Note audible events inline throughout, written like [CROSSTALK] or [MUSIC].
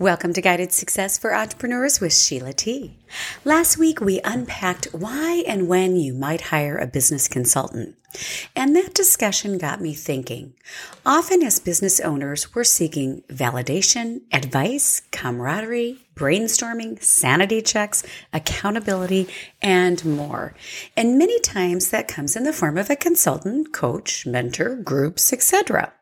Welcome to Guided Success for Entrepreneurs with Sheila T. Last week, we unpacked why and when you might hire a business consultant. And that discussion got me thinking. Often, as business owners, we're seeking validation, advice, camaraderie, brainstorming, sanity checks, accountability, and more. And many times that comes in the form of a consultant, coach, mentor, groups, etc.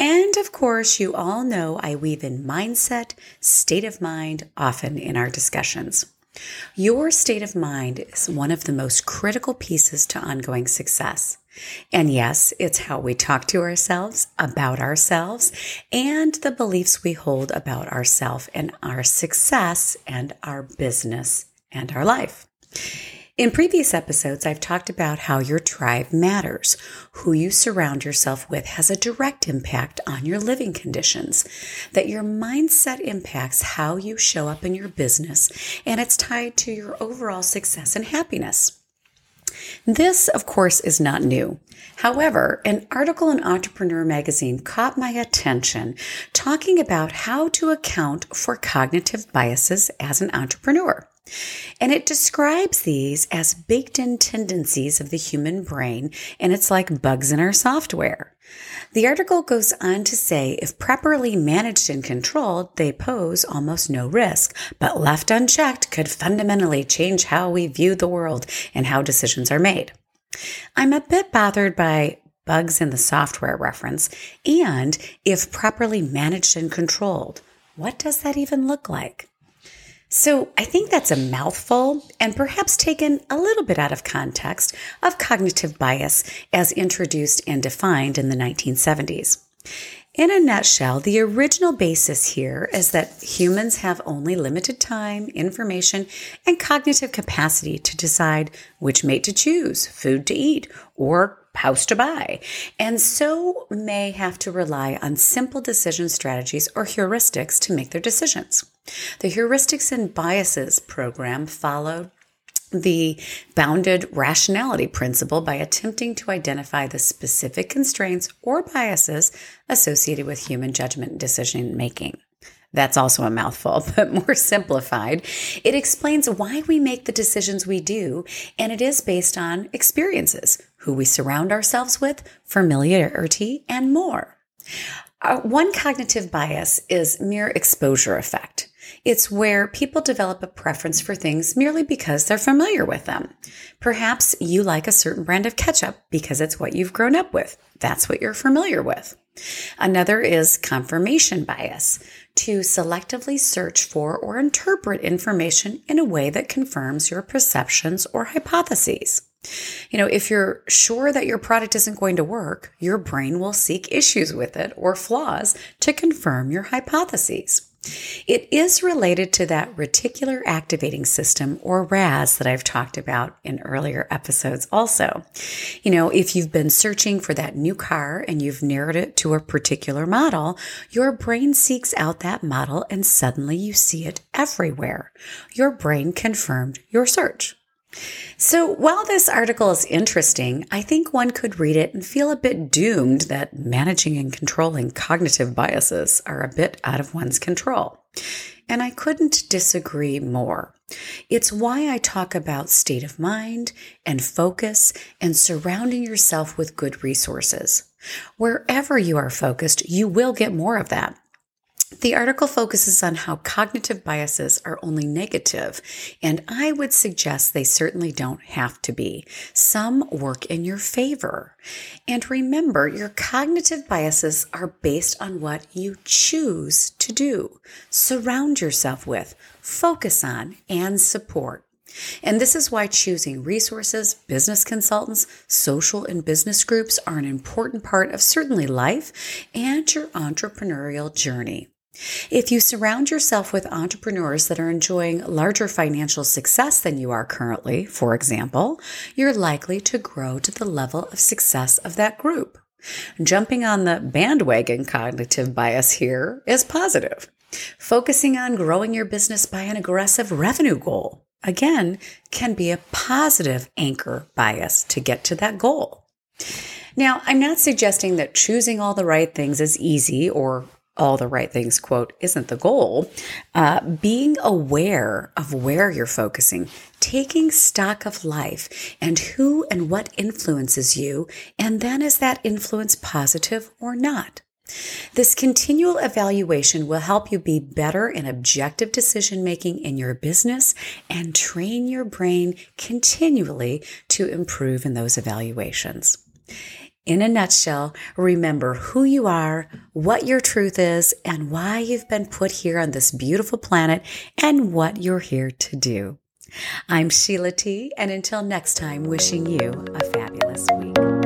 And of course, you all know I weave in mindset, state of mind often in our discussions. Your state of mind is one of the most critical pieces to ongoing success. And yes, it's how we talk to ourselves, about ourselves, and the beliefs we hold about ourselves and our success and our business and our life. In previous episodes, I've talked about how your tribe matters. Who you surround yourself with has a direct impact on your living conditions, that your mindset impacts how you show up in your business, and it's tied to your overall success and happiness. This, of course, is not new. However, an article in Entrepreneur magazine caught my attention talking about how to account for cognitive biases as an entrepreneur. And it describes these as baked in tendencies of the human brain, and it's like bugs in our software. The article goes on to say if properly managed and controlled, they pose almost no risk, but left unchecked could fundamentally change how we view the world and how decisions are made. I'm a bit bothered by bugs in the software reference, and if properly managed and controlled, what does that even look like? So I think that's a mouthful and perhaps taken a little bit out of context of cognitive bias as introduced and defined in the 1970s. In a nutshell, the original basis here is that humans have only limited time, information, and cognitive capacity to decide which mate to choose, food to eat, or house to buy, and so may have to rely on simple decision strategies or heuristics to make their decisions. The Heuristics and Biases program followed the bounded rationality principle by attempting to identify the specific constraints or biases associated with human judgment decision making. That's also a mouthful, [LAUGHS] but more simplified. It explains why we make the decisions we do, and it is based on experiences, who we surround ourselves with, familiarity, and more. Uh, one cognitive bias is mere exposure effect. It's where people develop a preference for things merely because they're familiar with them. Perhaps you like a certain brand of ketchup because it's what you've grown up with. That's what you're familiar with. Another is confirmation bias to selectively search for or interpret information in a way that confirms your perceptions or hypotheses. You know, if you're sure that your product isn't going to work, your brain will seek issues with it or flaws to confirm your hypotheses. It is related to that reticular activating system or RAS that I've talked about in earlier episodes also. You know, if you've been searching for that new car and you've narrowed it to a particular model, your brain seeks out that model and suddenly you see it everywhere. Your brain confirmed your search. So while this article is interesting, I think one could read it and feel a bit doomed that managing and controlling cognitive biases are a bit out of one's control. And I couldn't disagree more. It's why I talk about state of mind and focus and surrounding yourself with good resources. Wherever you are focused, you will get more of that. The article focuses on how cognitive biases are only negative, and I would suggest they certainly don't have to be. Some work in your favor. And remember, your cognitive biases are based on what you choose to do, surround yourself with, focus on, and support. And this is why choosing resources, business consultants, social and business groups are an important part of certainly life and your entrepreneurial journey. If you surround yourself with entrepreneurs that are enjoying larger financial success than you are currently, for example, you're likely to grow to the level of success of that group. Jumping on the bandwagon cognitive bias here is positive. Focusing on growing your business by an aggressive revenue goal, again, can be a positive anchor bias to get to that goal. Now, I'm not suggesting that choosing all the right things is easy or all the right things, quote, isn't the goal. Uh, being aware of where you're focusing, taking stock of life and who and what influences you, and then is that influence positive or not? This continual evaluation will help you be better in objective decision making in your business and train your brain continually to improve in those evaluations. In a nutshell, remember who you are, what your truth is, and why you've been put here on this beautiful planet and what you're here to do. I'm Sheila T, and until next time, wishing you a fabulous week.